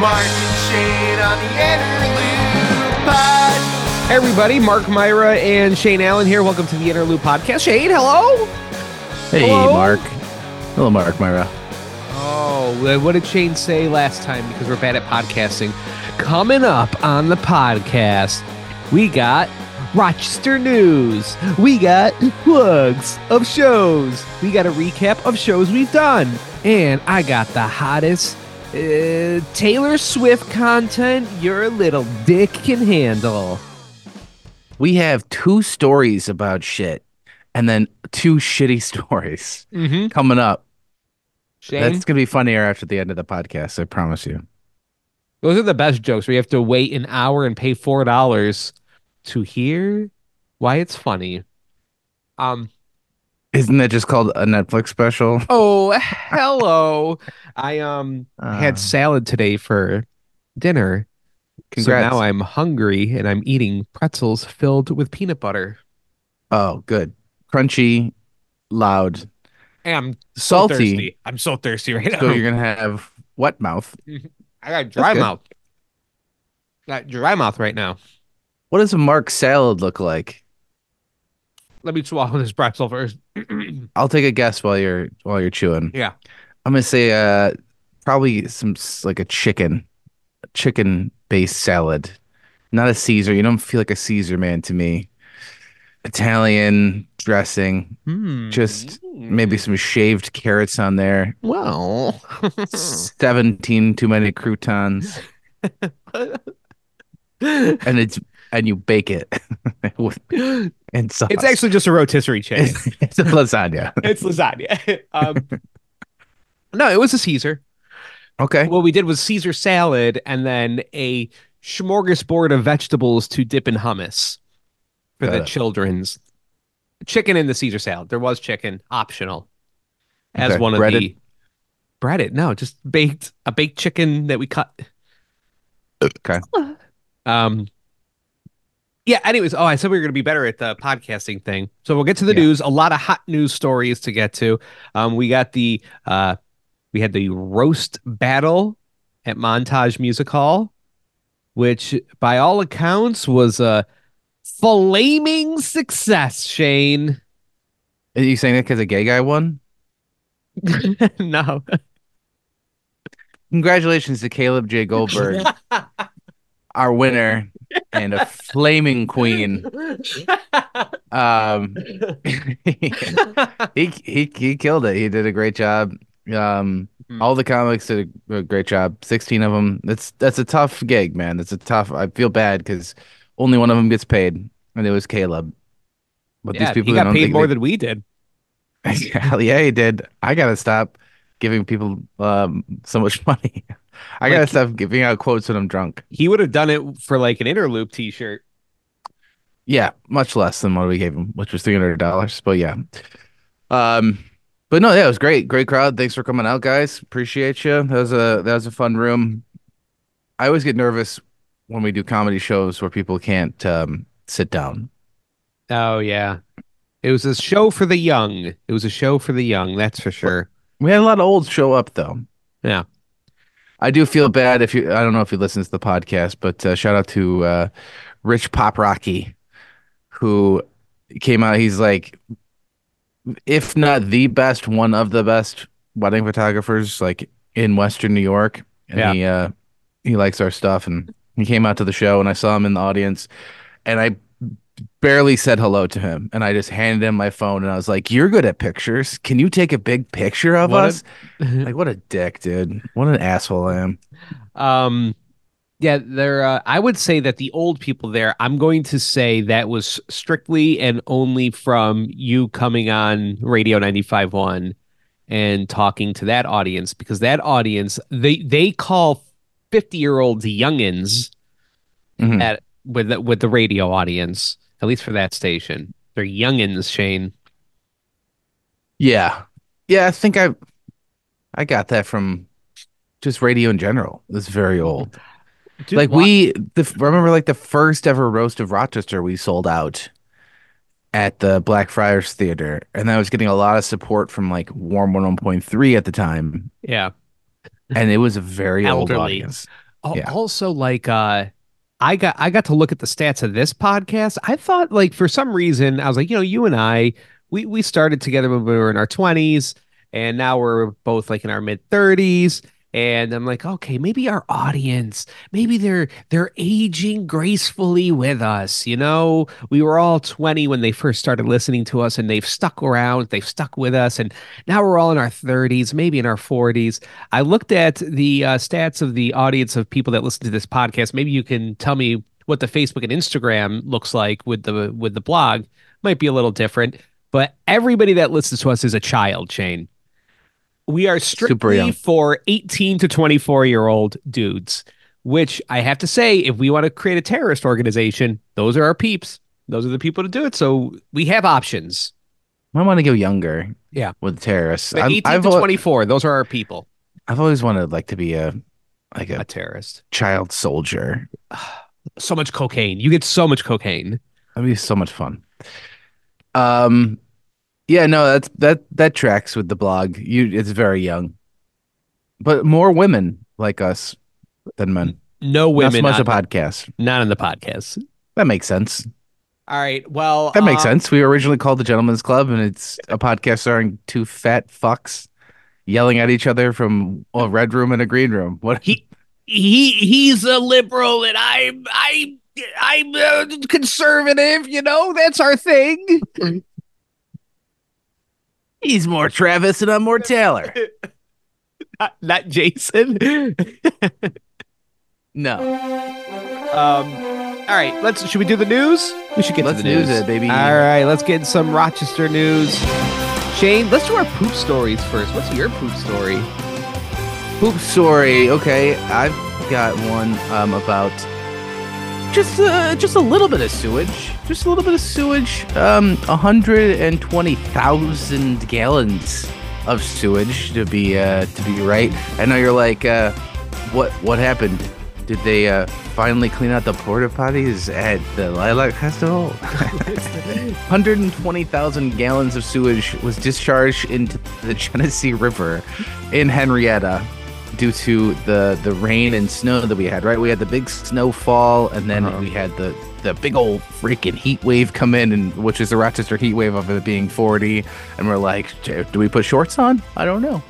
Mark and Shane on the Inner Loop Pod. Hey everybody, Mark Myra and Shane Allen here. Welcome to the Inner Loop Podcast. Shane, hello. Hey, Hello? Mark. Hello, Mark, Myra. Oh, what did Shane say last time? Because we're bad at podcasting. Coming up on the podcast, we got Rochester news. We got plugs of shows. We got a recap of shows we've done, and I got the hottest uh, Taylor Swift content your little dick can handle. We have two stories about shit and then two shitty stories Mm-hmm. coming up. Shane, That's going to be funnier after the end of the podcast, I promise you. those are the best jokes. Where you have to wait an hour and pay four dollars to hear why it's funny. Um. Isn't that just called a Netflix special? Oh, hello. I um Uh, had salad today for dinner. Congrats. So now I'm hungry and I'm eating pretzels filled with peanut butter. oh, good. Crunchy, loud, And I'm so salty. thirsty. I'm so thirsty right now. So you're going to have wet mouth. I got dry mouth. Got dry mouth right now. What does a Mark salad look like? Let me swallow this pretzel first. I'll take a guess while you're while you're chewing. yeah. I'm gonna say uh probably some like a chicken, chicken based salad, not a Caesar. You don't feel like a Caesar man to me. Italian dressing, Hmm. just maybe some shaved carrots on there. well. Seventeen too many croutons, and it's and you bake it with and sauce. It's actually just a rotisserie chicken. it's a lasagna. it's lasagna. Um, no, it was a Caesar. Okay. What we did was Caesar salad and then a smorgasbord of vegetables to dip in hummus for Got the it. children's. Chicken in the Caesar salad. There was chicken, optional, as Okay. one of Breaded? the breaded. No, just baked a baked chicken that we cut. Okay. Um. Yeah. Anyways, oh, I said we were going to be better at the podcasting thing, so we'll get to the Yeah. news. A lot of hot news stories to get to. Um, we got the uh, we had the roast battle at Montage Music Hall, which by all accounts was a flaming success. Shane, Are you saying that because a gay guy won? no, Congratulations to Caleb J. Goldberg, our winner and a flaming queen. Um, he he he killed it. He did a great job. Um, Mhm. all the comics did a, a great job. Sixteen of them. That's that's a tough gig, man. That's a tough. I feel bad because only one of them gets paid, and it was Caleb. But yeah, these people got paid more they- than we did. Hell yeah, he did. I gotta stop giving people um so much money. I gotta stop giving out quotes when I'm drunk. He would have done it for like an Inner Loop T-shirt. Yeah, much less than what we gave him, which was three hundred dollars. But yeah, um, but no, yeah, it was great, great crowd. Thanks for coming out, guys. Appreciate you. That was a that was a fun room. I always get nervous when we do comedy shows where people can't um sit down. Oh yeah. It was a show for the young. It was a show for the young, that's for sure. We had a lot of olds show up though. Yeah. I do feel bad if you. I don't know if you listen to the podcast, but uh, shout out to uh, Rich Pop Rocky, who came out. He's like, if not the best, one of the best wedding photographers, like in Western New York. And Yeah. he uh, he likes our stuff, and he came out to the show, and I saw him in the audience, and I barely said hello to him, and I just handed him my phone, and I was like, "You're good at pictures. Can you take a big picture of What a- us?" Like, what a dick, dude. What an asshole I am. Um yeah, there uh, I would say that the old people there, I'm going to say that was strictly and only from you coming on Radio 95.1 and talking to that audience because that audience they they call 50-year-olds youngins Mhm. at with the, with the radio audience, at least for that station. They're youngins, Shane. Yeah. Yeah, I think I I got that from just radio in general. It's very old. Dude, like we the remember like the first ever roast of Rochester we sold out at the Blackfriars Theater and I was getting a lot of support from like Warm One Point Three at the time yeah. and it was a very old Elderly. audience. Yeah. Also, like, uh, I got I got to look at the stats of this podcast. I thought, like, for some reason, I was like, you know, you and I, we we started together when we were in our twenties, and now we're both like in our mid thirties. And I'm like, okay, maybe our audience, maybe they're they're aging gracefully with us. You know, we were all 20 when they first started listening to us, and they've stuck around, they've stuck with us, and now we're all in our 30s, maybe in our 40s. I looked at the uh, stats of the audience of people that listen to this podcast. Maybe you can tell me what the Facebook and Instagram looks like with the with the blog. Might be a little different, but everybody that listens to us is a child. Shane, we are strictly for 18 to 24 year old dudes. Which I have to say, if we want to create a terrorist organization, those are our peeps. Those are the people to do it. So we have options. I want to go younger. Yeah. with terrorists. But 18 I've to al- 24, those are our people. I've always wanted like to be a like A a terrorist. child soldier. So much cocaine. You get so much cocaine. That'd be so much fun. Um, yeah, no, that's that that tracks with the blog. You, it's very young, but more women like us than men. No Not women so much on, a podcast. not on the podcast. That makes sense. All right. Well, That makes uh, sense. We were originally called the Gentleman's Club, and it's a podcast starring two fat fucks yelling at each other from a red room and a green room. What? He he he's a liberal and I'm I I'm uh, conservative, you know? That's our thing. He's more Travis, and I'm more Taylor. Not, not Jason. No, um all right, let's should we do the news? We should get let's to the news. news it, baby. All right, let's get some Rochester news. Shane, let's do our poop stories first. What's your poop story? Poop story. Okay, I've got one um, about just uh, just a little bit of sewage. Just a little bit of sewage. Um, 120,000 gallons of sewage to be uh, to be right. I know you're like, uh, what what happened? Did they uh, finally clean out the porta potties at the Lilac Festival? 120,000 gallons of sewage was discharged into the Genesee River in Henrietta due to the the rain and snow that we had. Right, we had the big snowfall, and then Uh-huh. we had the the big old freaking heat wave come in, and which is the Rochester heat wave of it being 40. And we're like, do we put shorts on? I don't know.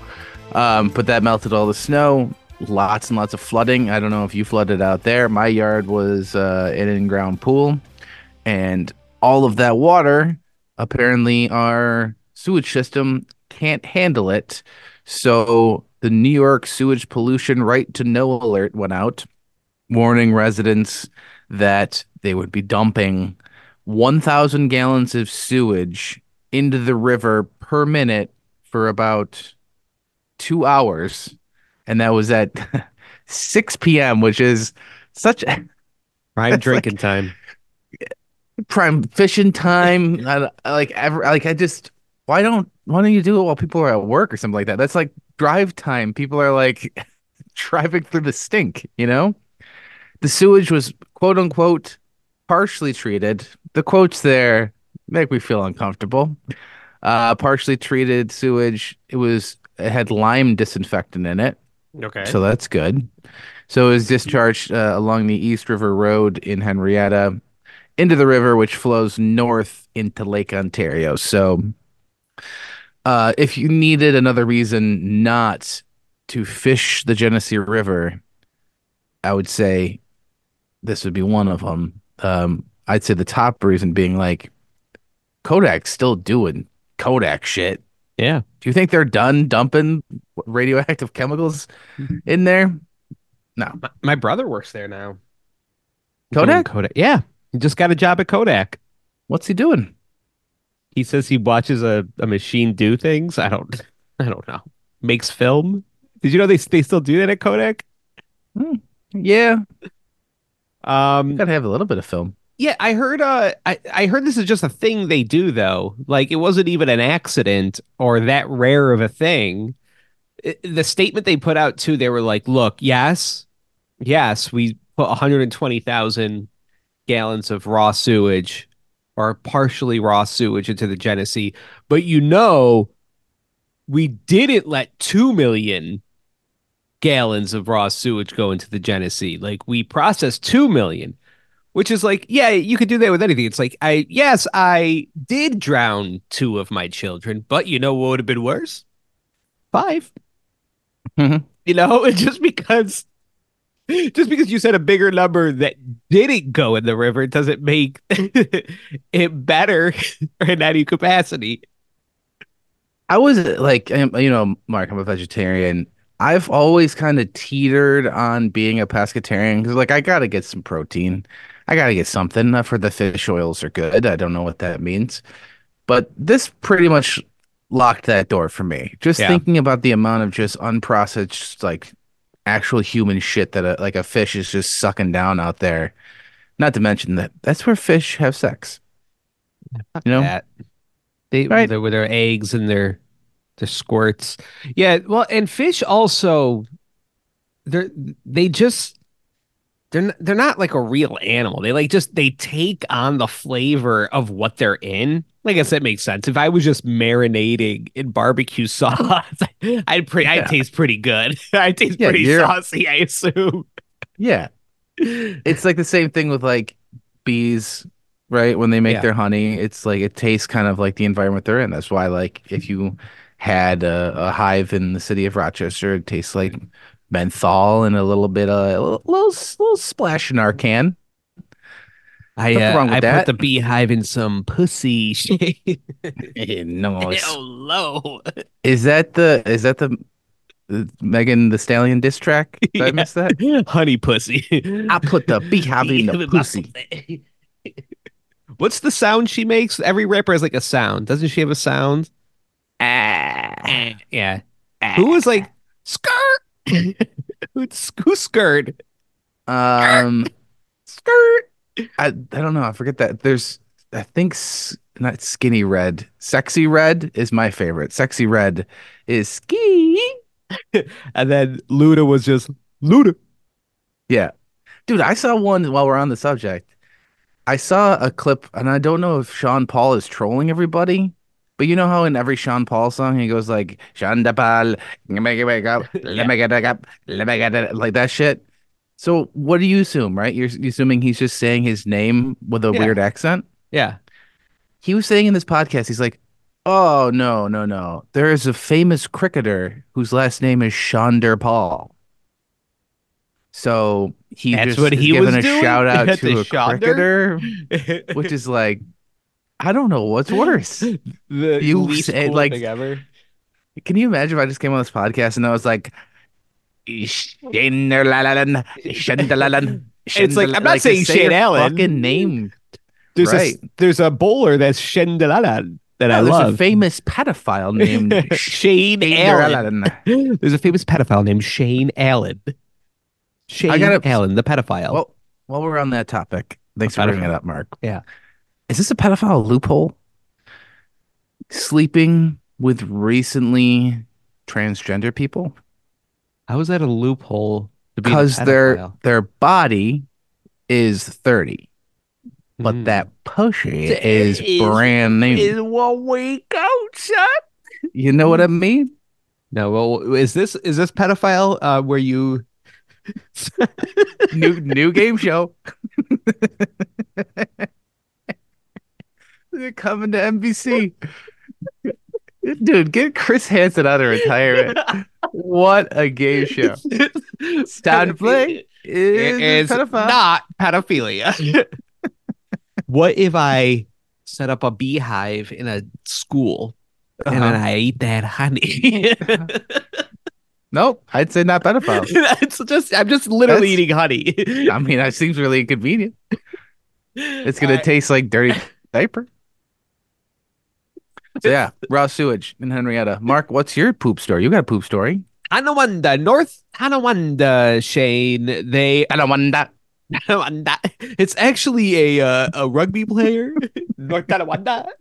Um, but that melted all the snow. Lots and lots of flooding. I don't know if you flooded out there. My yard was uh, an in-ground pool, and all of that water apparently our sewage system can't handle it. So the New York sewage pollution right to know alert went out, warning residents that they would be dumping 1,000 gallons of sewage into the river per minute for about two hours. And that was at 6 p.m., which is such Prime drinking time. prime fishing time. I, I like ever like I just why don't why don't you do it while people are at work or something like that? That's like drive time. People are like driving through the stink, you know? The sewage was quote unquote partially treated. The quotes there make me feel uncomfortable. Uh partially treated sewage. It was it had lime disinfectant in it. Okay. So that's good. So it was discharged uh, along the East River Road in Henrietta into the river, which flows north into Lake Ontario. So uh, if you needed another reason not to fish the Genesee River, I would say this would be one of them. Um, I'd say the top reason being like Kodak's still doing Kodak shit. yeah. Do you think they're done dumping radioactive chemicals in there? No. My, my brother works there now. Kodak? Kodak. Yeah. He just got a job at Kodak. What's he doing? He says he watches a, a machine do things. I don't I don't know. Makes film. Did you know they they still do that at Kodak? Yeah, Um you gotta have a little bit of film. yeah, I heard uh I, I heard this is just a thing they do though. Like it wasn't even an accident or that rare of a thing. It- the statement they put out too, they were like, look, yes, yes, we put 120,000 gallons of raw sewage or partially raw sewage into the Genesee, but you know, we didn't let 2 million gallons of raw sewage go into the Genesee. Like we process 2 million, which is like, yeah, you could do that with anything. It's like, I, yes, I did drown two of my children, but you know what would have been worse? 5 Mhm. You know, just because. Just because you said a bigger number that didn't go in the river doesn't make it better in any capacity. I was like, you know, Mark, I'm a vegetarian. I've always kind of teetered on being a pescatarian because, like, I gotta get some protein. I gotta get something. Uh, For the fish oils are good. I don't know what that means, but this pretty much locked that door for me. Just Yeah. thinking about the amount of just unprocessed, like, actual human shit that a, like a fish is just sucking down out there. Not to mention that that's where fish have sex. You know, that. They Right. they're with their eggs and their their squirts. Yeah, well, and fish also they're they just they're n- they're not like a real animal. They like just they take on the flavor of what they're in. Like I guess that makes sense. If I was just marinating in barbecue sauce, I'd pretty I'd taste pretty good. I'd taste Yeah, pretty saucy, I assume. yeah. it's like the same thing with like bees, right? When they make Yeah. their honey, it's like it tastes kind of like the environment they're in. That's why, like, if you had a, a hive in the city of Rochester, it tastes like menthol and a little bit of a little, little, little splash in Arcan. I uh, I that. put the beehive in some pussy shade. no, Hello. is that the is that the uh, Megan Thee Stallion diss track? Did I Yeah. miss that? Honey pussy. I put the beehive in the pussy. What's the sound she makes? Every rapper has like a sound. Doesn't she have a sound? Ah. Yeah. Who was like skirt? Who's who skirt? Um, skirt. I I don't know. I forget that. There's I think not skinny red. Sexy Redd is my favorite. Sexy Redd is ski. And then Luda was just Luda. Yeah, dude. I saw one while we're on the subject. I saw a clip, and I don't know if Sean Paul is trolling everybody, but you know how in every Sean Paul song he goes like Sean Paul, let me wake up, let me get up, let me get it, like that shit. So what do you assume, right? You're, you're assuming he's just saying his name with a Yeah. weird accent. Yeah. He was saying in this podcast, he's like, "Oh no, no, no! There is a famous cricketer whose last name is Chanderpaul." So he That's just what he giving was a doing? shout out to a cricketer, which is like, I don't know what's worse. the You cool like- thing ever. Can you imagine if I just came on this podcast and I was like, "Shinderlalan, Shinderlalan, It's like, I'm not just saying Shane Allen. Fucking name. There's Right. a there's a bowler that's Shendalala that I there's love. a famous pedophile named Shane Allen. Shinderlalan. There's a famous pedophile named Shane Allen. Shane gotta- Allen, the pedophile. Well, while we're on that topic, thanks for bringing it up, Mark. Yeah. Is this a pedophile loophole? Sleeping with recently transgender people How is that a loophole? to be a because their their body is 30, but Mhm. that pussy It is, is- brand new. is what we go, son. you know what I mean? No, well, is this is this pedophile uh, where you? new new game show. They're coming to NBC. Dude, get Chris Hansen out of retirement. What a game show. Stand play is pedophile. not pedophilia. what if I set up a beehive in a school and then Uh-huh. I eat that honey? Nope, I'd say not pedophile. it's just I'm just literally That's- eating honey. I mean, that seems really inconvenient. It's gonna I- taste like dirty diaper. So yeah, raw sewage in Henrietta. Mark, what's your poop story? You got a poop story. Tonawanda, North Tonawanda, Shane. They I don't want that. Tonawanda. It's actually a uh, a rugby player. North Tonawanda.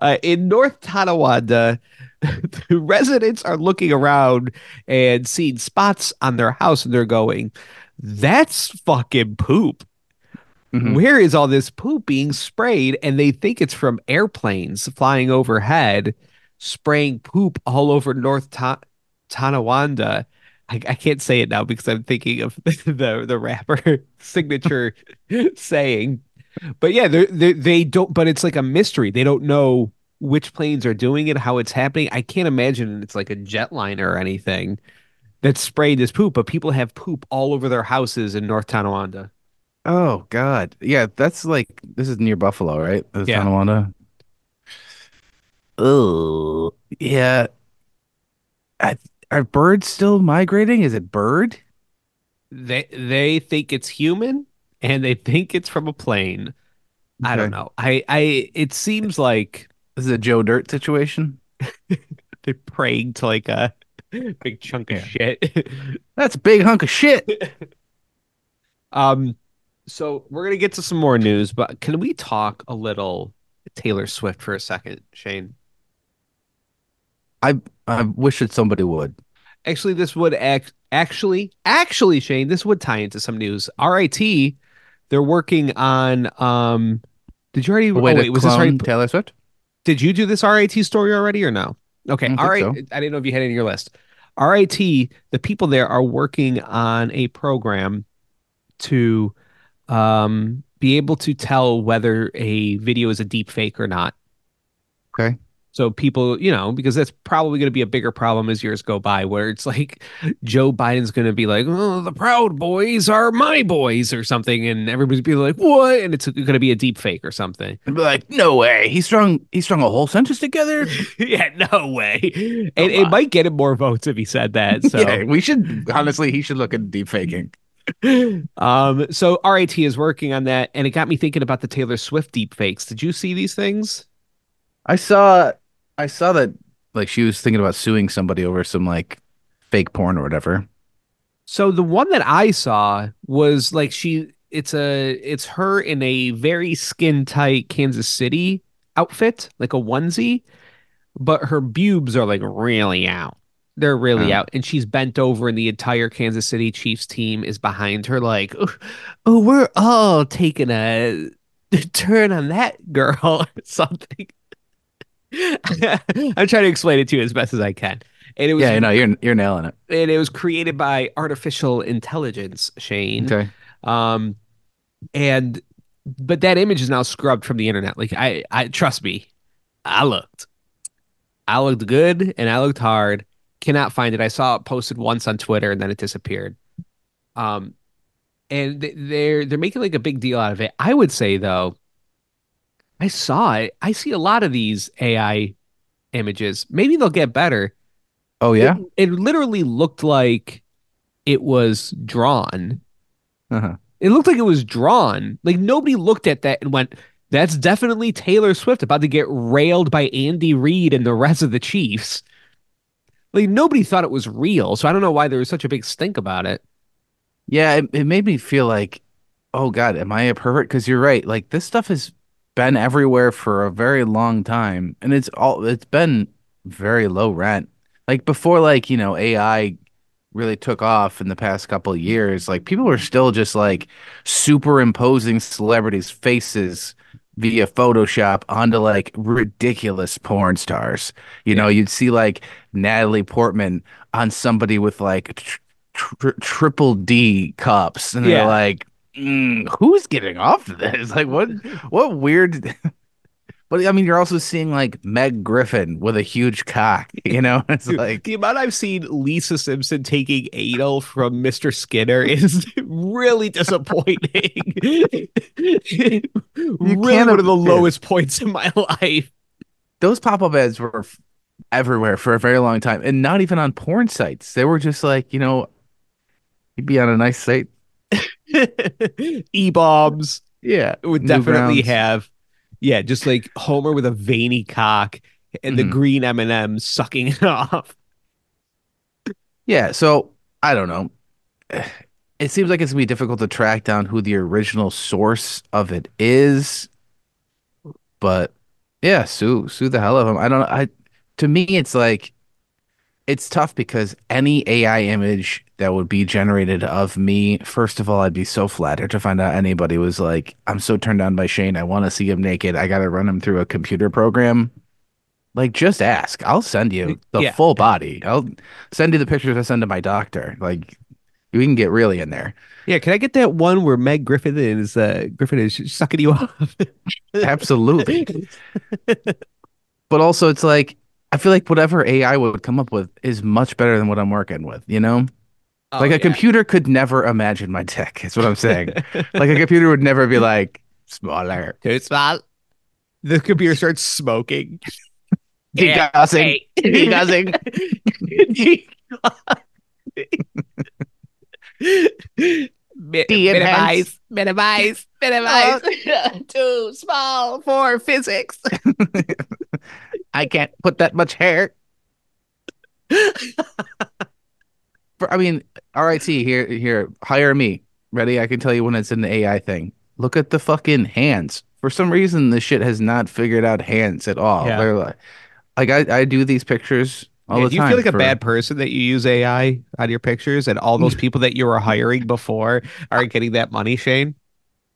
Uh, in North Tonawanda, the residents are looking around and seeing spots on their house, and they're going, "That's fucking poop." Mhm. Where is all this poop being sprayed? And they think it's from airplanes flying overhead, spraying poop all over North Tonawanda. I, I can't say it now because I'm thinking of the the rapper signature saying. But yeah, they they don't. But it's like a mystery. They don't know which planes are doing it, how it's happening. I can't imagine it's like a jetliner or anything that sprayed this poop. But people have poop all over their houses in North Tonawanda. Oh God. Yeah, that's like this is near Buffalo, right? This is Yeah. Tonawanda. Oh, yeah. I, are birds still migrating? Is it bird? They they think it's human and they think it's from a plane. I don't Okay. know. I I it seems like This is a Joe Dirt situation. they're praying to like a big chunk of Yeah. shit. That's a big hunk of shit. um, so we're gonna get to some more news, but can we talk a little Taylor Swift for a second, Shane? I I wish that somebody would. Actually, this would act actually actually Shane, this would tie into some news. RIT, they're working on um. Did you already? Way oh, wait, was this already? Taylor Swift? Did you do this RIT story already or no? Okay. I All right. I didn't know if you had it in your list. RIT, the people there are working on a program to um, be able to tell whether a video is a deep fake or not. Okay. So people, you know, because that's probably going to be a bigger problem as years go by, where it's like Joe Biden's going to be like, "Oh, the Proud Boys are my boys" or something, and everybody's be like, "What?" And it's going to be a deep fake or something. And be like, no way. He strung he strung a whole sentence together. yeah, no way. And Come it might get him more votes if he said that. So, yeah, we should honestly. He should look at deep faking. Um, so RIT is working on that, and it got me thinking about the Taylor Swift deep fakes. Did you see these things? I saw I saw that like she was thinking about suing somebody over some like fake porn or whatever. So the one that I saw was like she it's a it's her in a very skin tight Kansas City outfit, like a onesie, but her pubes are like really out. They're really Oh. out. And she's bent over and the entire Kansas City Chiefs team is behind her like, "Oh, oh we're all taking a turn on that girl or something. I'm trying to explain it to you as best as I can. And it was Yeah, you know, you're you're nailing it. and it was created by artificial intelligence, Shane. Okay. Um, and but that image is now scrubbed from the internet. Like I, I trust me, I looked, I looked good and I looked hard. Cannot find it. I saw it posted once on Twitter and then it disappeared. Um, and they're they're making like a big deal out of it. I would say though, I saw it. I see a lot of these AI images. Maybe they'll get better. Oh yeah. It, it literally looked like it was drawn. Uh-huh. It looked like it was drawn. Like nobody looked at that and went, "That's definitely Taylor Swift about to get railed by Andy Reid and the rest of the Chiefs." Like nobody thought it was real, so I don't know why there was such a big stink about it. Yeah, it, it made me feel like, oh God, am I a pervert? Because you're right. Like this stuff has been everywhere for a very long time, and it's all it's been very low rent. Like before, like you know, AI really took off in the past couple of years. Like people were still just like superimposing celebrities' faces via Photoshop onto like ridiculous porn stars. You know, you'd see like Natalie Portman on somebody with like tr- tr- triple D cups, and Yeah. they're like, mm, "Who's getting off of this? Like, what? What weird?" But I mean, you're also seeing like Meg Griffin with a huge cock. You know, it's Dude, like, the amount I've seen Lisa Simpson taking anal from Mr. Skinner is really disappointing. really one of the lowest points in my life. those pop-up ads were everywhere for a very long time, and not even on porn sites. They were just like, you know, you'd be on a nice site. E-bombs Yeah, It would definitely have, yeah, just like Homer with a veiny cock and the Mhm. green M&M sucking it off. Yeah, so I don't know. It seems like it's gonna be difficult to track down who the original source of it is, but yeah, sue sue the hell of them. I don't know. I to me, it's like it's tough because any AI image that would be generated of me, first of all, I'd be so flattered to find out anybody was like, "I'm so turned on by Shane. I want to see him naked. I got to run him through a computer program." like just ask. I'll send you the Yeah. full body. I'll send you the pictures I send to my doctor. Like we can get really in there. Yeah, can I get that one where Meg Griffin is uh, Griffin is sucking you off? Absolutely. but also it's like I feel like whatever AI would come up with is much better than what I'm working with, you know? Oh, like a computer could never imagine my dick. Is what I'm saying. like a computer would never be like smaller. Too small. The computer starts smoking. Degassing. Degassing. Minimize, minimize, minimize. Oh. Too small for physics. I can't put that much hair. For, I mean, RIT here here hire me. Ready? I can tell you when it's an AI thing. Look at the fucking hands. For some reason, this shit has not figured out hands at all. Yeah. They're like, like I, I do these pictures all Yeah, the do you feel like a bad person that you use AI on your pictures and all those people that you were hiring before are getting that money, Shane?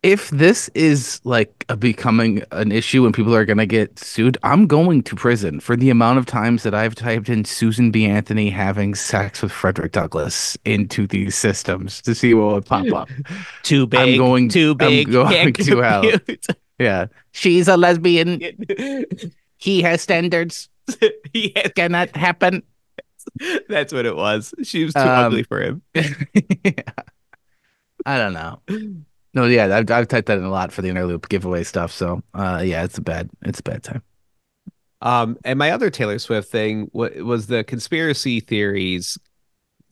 If this is like a becoming an issue and people are gonna get sued, I'm going to prison for the amount of times that I've typed in Susan B. Anthony having sex with Frederick Douglass into these systems to see what would pop up. Too big, going- too I'm going to hell. Yeah. She's a lesbian. He has standards. Yeah, Cannot happen. that's what it was. She was too Um, ugly for him. I don't know. No, yeah, I've, I've typed that in a lot for the inner loop giveaway stuff. So, uh, yeah, it's a bad, it's a bad time. Um, and my other Taylor Swift thing w- was the conspiracy theories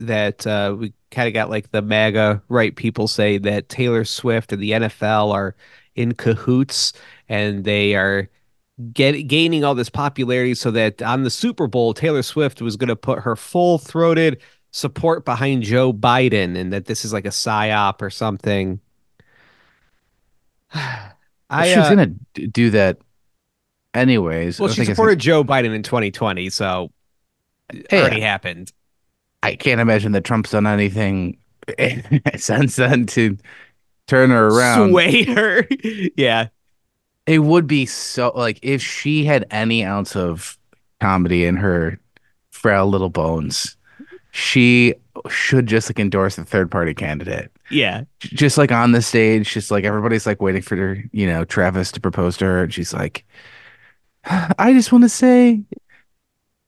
that uh, we kind of got like the MAGA right people say that Taylor Swift and the NFL are in cahoots and they are get gaining all this popularity so that on the Super Bowl Taylor Swift was going to put her full-throated support behind Joe Biden and that this is like a psyop or something. I she was uh, gonna do that anyways. well, she supported Joe Biden in 2020, so it Hey, already happened. I can't imagine that Trump's done anything since then to turn her around. Sway her. yeah. It would be so like if she had any ounce of comedy in her frail little bones, she should just like endorse a third party candidate. Yeah. Just like on the stage, just like everybody's like waiting for her, you know, Travis to propose to her, and she's like, "I just want to say,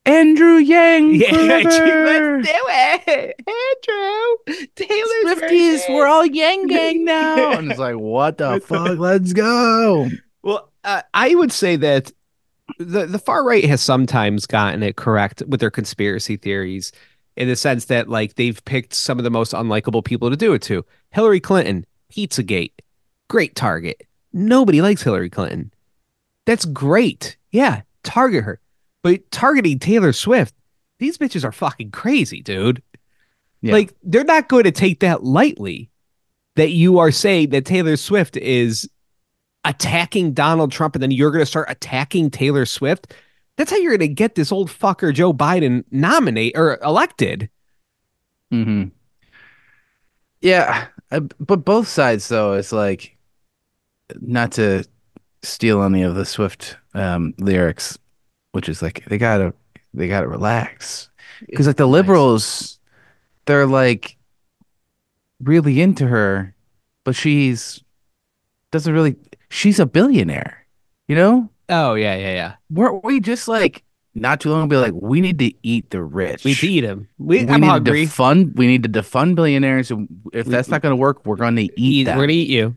Andrew Yang, Yeah. forever." Let's do it. Andrew. Taylor's Swifties, we're all Yang Gang now. And it's like, what the fuck? Let's go. Well, uh, I would say that the the far right has sometimes gotten it correct with their conspiracy theories in the sense that like they've picked some of the most unlikable people to do it to. Hillary Clinton, Pizzagate, great target. Nobody likes Hillary Clinton. That's great. Yeah, target her. But targeting Taylor Swift, these bitches are fucking crazy, dude. Yeah. Like they're not going to take that lightly that you are saying that Taylor Swift is attacking Donald Trump and then you're going to start attacking Taylor Swift. That's how you're going to get this old fucker Joe Biden nominate or elected. hmm Yeah, uh, but both sides though, it's like not to steal any of the Swift um, lyrics, which is like they gotta they gotta relax because like the liberals, they're like really into her, but she's doesn't really. She's a billionaire, you know. Oh yeah, yeah, yeah. Weren't we just like not too long ago? Like we need to eat the rich. We to eat him. We, we I'm need hungry. to defund. We need to defund billionaires. and If that's not going to work, we're going to eat, them. we're gonna eat you.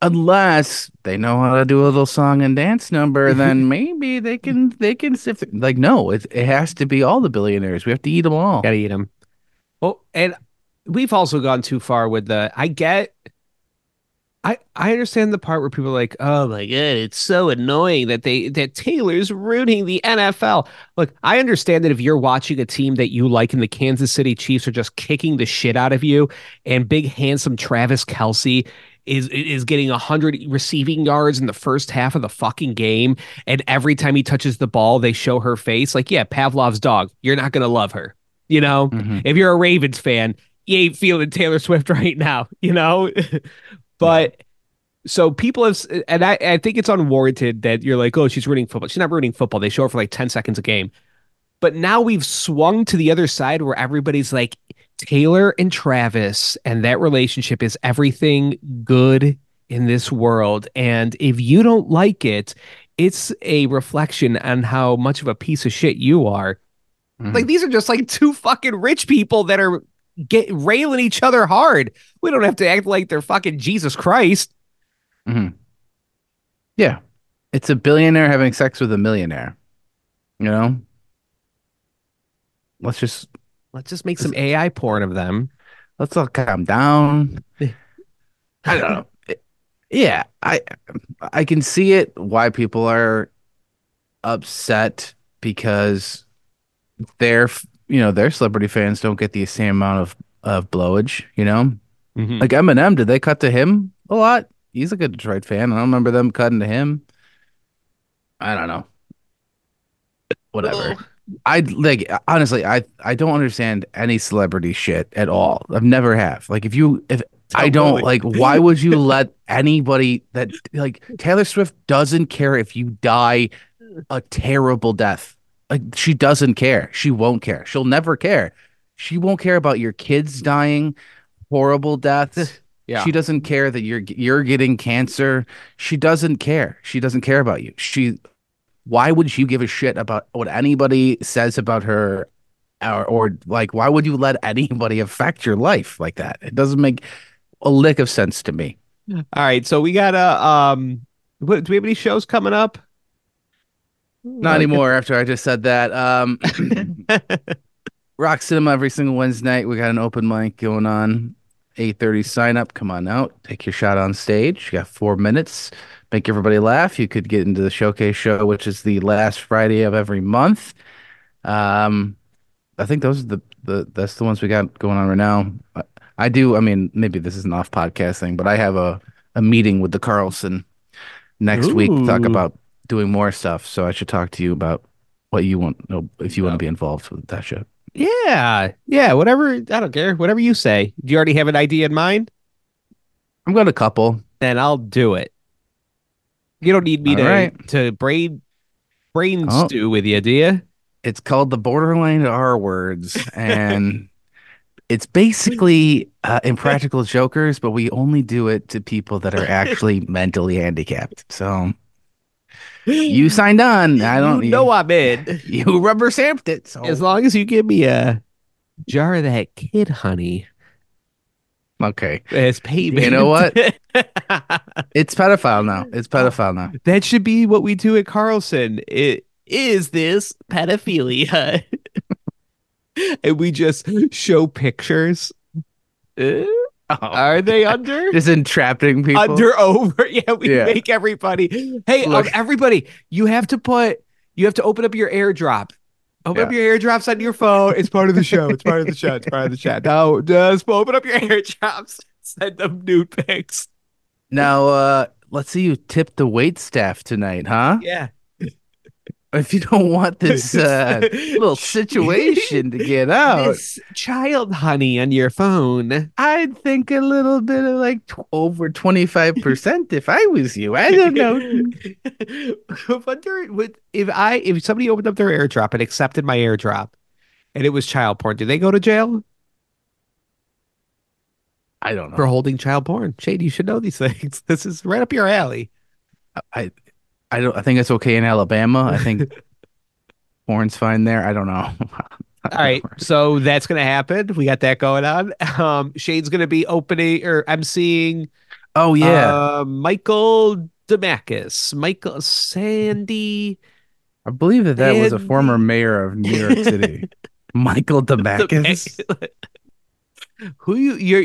Unless they know how to do a little song and dance number, then maybe they can. They can sift. Like no, it it has to be all the billionaires. We have to eat them all. Gotta eat them. Well, and we've also gone too far with the. I get. I I understand the part where people are like, oh my god, it's so annoying that they that Taylor's ruining the NFL. Look, I understand that if you're watching a team that you like and the Kansas City Chiefs are just kicking the shit out of you, and big handsome Travis Kelce is is getting hundred receiving yards in the first half of the fucking game, and every time he touches the ball, they show her face. Like, yeah, Pavlov's dog. You're not gonna love her, you know Mhm. if you're a Ravens fan, you ain't feeling Taylor Swift right now, you know? but so people have, and I, I think it's unwarranted that you're like, oh, she's ruining football. She's not ruining football. They show her for like 10 seconds a game. But now we've swung to the other side where everybody's like, Taylor and Travis and that relationship is everything good in this world. And if you don't like it, it's a reflection on how much of a piece of shit you are. Mhm. Like these are just like two fucking rich people that are get railing each other hard. We don't have to act like they're fucking Jesus Christ. Mhm. Yeah. It's a billionaire having sex with a millionaire. You know? Let's just Let's just make some AI porn of them. let's all calm down. I don't know. It- Yeah, I I can see it why people are upset because their you know their celebrity fans don't get the same amount of of blowage. You know, Mhm. like Eminem, did they cut to him a lot? He's a good Detroit fan. I don't remember them cutting to him. I don't know. Whatever. I like honestly, I I don't understand any celebrity shit at all. I've never have. Like if you if I don't like why would you let anybody that like Taylor Swift doesn't care if you die a terrible death. Like she doesn't care. She won't care. She'll never care. She won't care about your kids dying horrible deaths. Yeah. She doesn't care that you're you're getting cancer. She doesn't care. She doesn't care about you. She why would you give a shit about what anybody says about her or or like why would you let anybody affect your life like that? It doesn't make a lick of sense to me. All right, so we got a um. Do we have any shows coming up? Not anymore after I just said that. Um Rock Cinema every single Wednesday night. We got an open mic going on. 8:30 sign up. Come on out. Take your shot on stage. You got 4 minutes. Make everybody laugh. You could get into the showcase show which is the last Friday of every month. Um I think those are the the that's the ones we got going on right now. I, I do I mean maybe this is an off podcast thing, but I have a a meeting with the Carlson next week to talk about doing more stuff. So I should talk to you about what you want no if you want to be involved with that shit. Yeah, yeah. Whatever. I don't care. Whatever you say. Do you already have an idea in mind? I'm got a couple. Then I'll do it. You don't need me All to right. to brain brain Oh. stew with you, do you? It's called the borderline R words, and it's basically uh, impractical jokers, but we only do it to people that are actually mentally handicapped. So you signed on. I don't You know I'm in. You rubber stamped it. So As long as you give me a jar of that kid honey okay, as payment. You know what? it's pedophile now. It's pedophile now. that should be what we do at Carlson. It is this pedophilia. and we just show pictures. Uh, are they under? Just entrapping people. under over. Yeah, we Yeah. make everybody. Hey, um, everybody, you have to put. You have to open up your AirDrop. Open up your AirDrops on your phone. It's part of the show. It's part of the show. It's part of the show. No, just open up your AirDrops. Send them nude pics. Now, uh, let's see you tip the wait staff tonight, huh? Yeah. If you don't want this uh, little situation to get out, This child honey on your phone. I'd think a little bit of like tw- over 25% if I was you. I don't know. Wonder would if I if somebody opened up their AirDrop and accepted my AirDrop, and it was child porn, do they go to jail I don't know. for holding child porn? Shade, you should know these things. This is right up your alley. I, I don't. I think it's okay in Alabama. I think porn's fine there. I don't know. All right, so that's gonna happen. We got that going on. Um, Shade's gonna be opening or emceeing. Oh yeah, uh, Michael Demakis, Michael Sandy. I believe that that was a former mayor of New York City, Michael Demakis. Who you? You're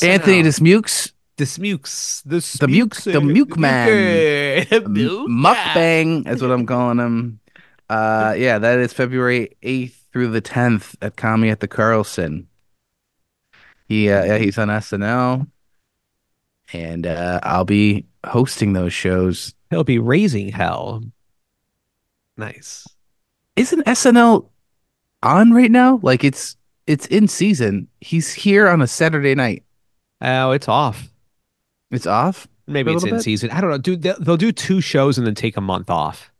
Anthony SNL. Dismukes, Dismukes. The The Muke- the Muke man. The Muke Mukbang is what I'm calling him. Uh, yeah, that is February 8th through the 10th at Comedy at the Carlson. He, uh, yeah, he's on SNL, and uh, I'll be hosting those shows. He'll be raising hell. Nice. Isn't SNL on right now? Like it's it's in season. He's here on a Saturday night. Oh, it's off. It's off. Maybe it's in bit? season. I don't know. Do they'll, they'll do two shows and then take a month off.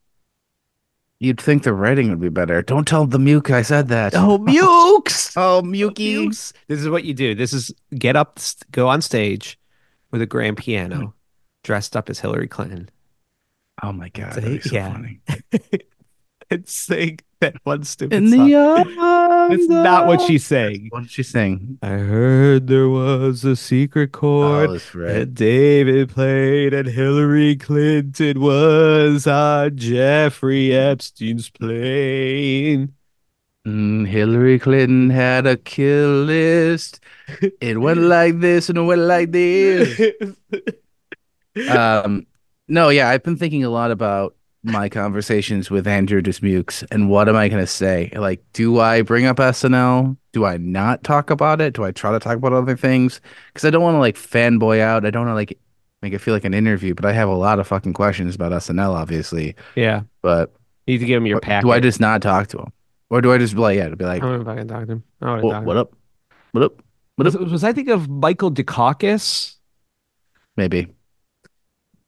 You'd think the writing would be better. Don't tell the Muke I said that. Oh, Mukes! oh. Mukes. This is what you do. This is get up, go on stage with a grand piano, hmm. dressed up as Hillary Clinton, Oh my god, Say- that'd be so yeah. funny. and sing that one stupid In song. the arms not what she's saying. sang. What did she sing? I heard there was a secret Oh, chord that's right. that David played, and Hillary Clinton was on Jeffrey Epstein's plane. Mm, Hillary Clinton had a kill list. It went like this and it went like this. Um, no, yeah, I've been thinking a lot about my conversations with Andrew Dismukes and what am I going to say? Like, do I bring up SNL? Do I not talk about it? Do I try to talk about other things? Because I don't want to like fanboy out. I don't want to like make it feel like an interview, but I have a lot of fucking questions about SNL, obviously. yeah, But you need to give him your pack. do I just not talk to him? Or do I just be like, yeah, to be like, I don't know if I can talk to him. I don't "Wha- wanna talk what to him. up? What up? What Was, up? was I thinking of Michael Dukakis? Maybe.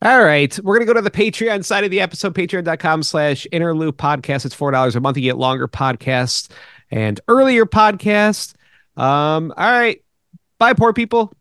All right. We're going to go to the Patreon side of the episode, patreon.com slash innerloop podcast. It's $4 a month. You get longer podcasts and earlier podcasts. Um, all right. Bye, poor people.